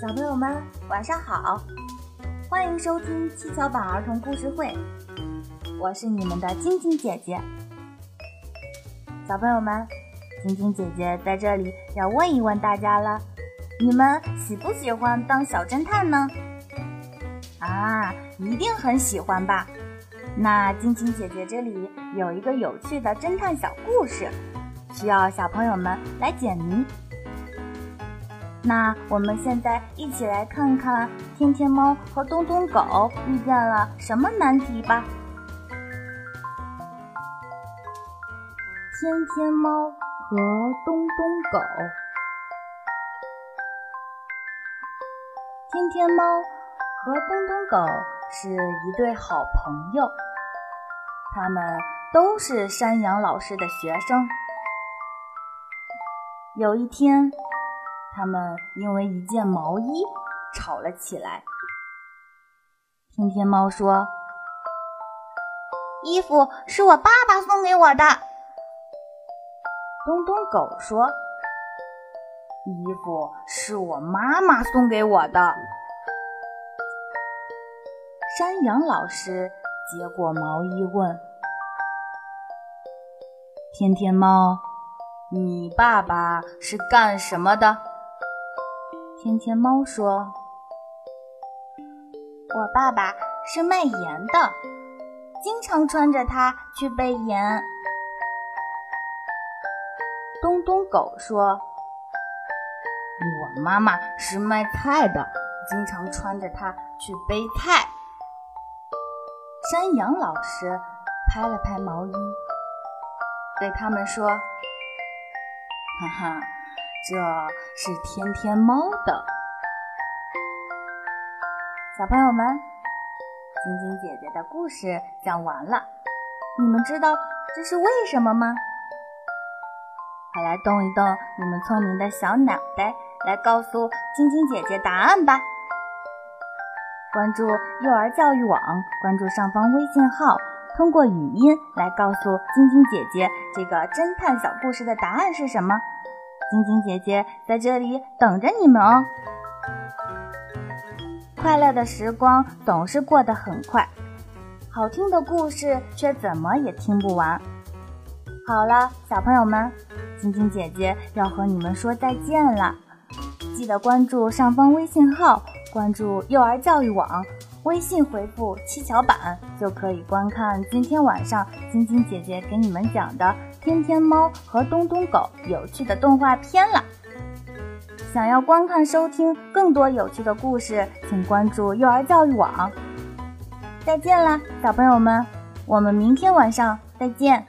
小朋友们，晚上好！欢迎收听七巧板儿童故事会，我是你们的晶晶姐姐。小朋友们，晶晶姐姐在这里要问一问大家了：你们喜不喜欢当小侦探呢？啊，一定很喜欢吧？那晶晶姐姐这里有一个有趣的侦探小故事，需要小朋友们来解谜。那我们现在一起来看看天天猫和东东狗遇见了什么难题吧。天天猫和东东狗，天天猫和东东狗是一对好朋友，他们都是山羊老师的学生。有一天。他们因为一件毛衣吵了起来。天天猫说：“衣服是我爸爸送给我的。”东东狗说：“衣服是我妈妈送给我的。”山羊老师接过毛衣问：“天天猫，你爸爸是干什么的？”天天猫说：“我爸爸是卖盐的，经常穿着它去背盐。”东东狗说：“我妈妈是卖菜的，经常穿着它去背菜。”山羊老师拍了拍毛衣，对他们说：“哈哈。”这是天天猫的小朋友们，晶晶姐姐的故事讲完了。你们知道这是为什么吗？快来动一动你们聪明的小脑袋，来告诉晶晶姐姐答案吧！关注幼儿教育网，关注上方微信号，通过语音来告诉晶晶姐姐这个侦探小故事的答案是什么。晶晶姐姐在这里等着你们哦！快乐的时光总是过得很快，好听的故事却怎么也听不完。好了，小朋友们，晶晶姐姐要和你们说再见了。记得关注上方微信号，关注幼儿教育网，微信回复“七巧板”就可以观看今天晚上晶晶姐姐给你们讲的。天天猫和东东狗有趣的动画片了。想要观看、收听更多有趣的故事，请关注幼儿教育网。再见啦，小朋友们，我们明天晚上再见。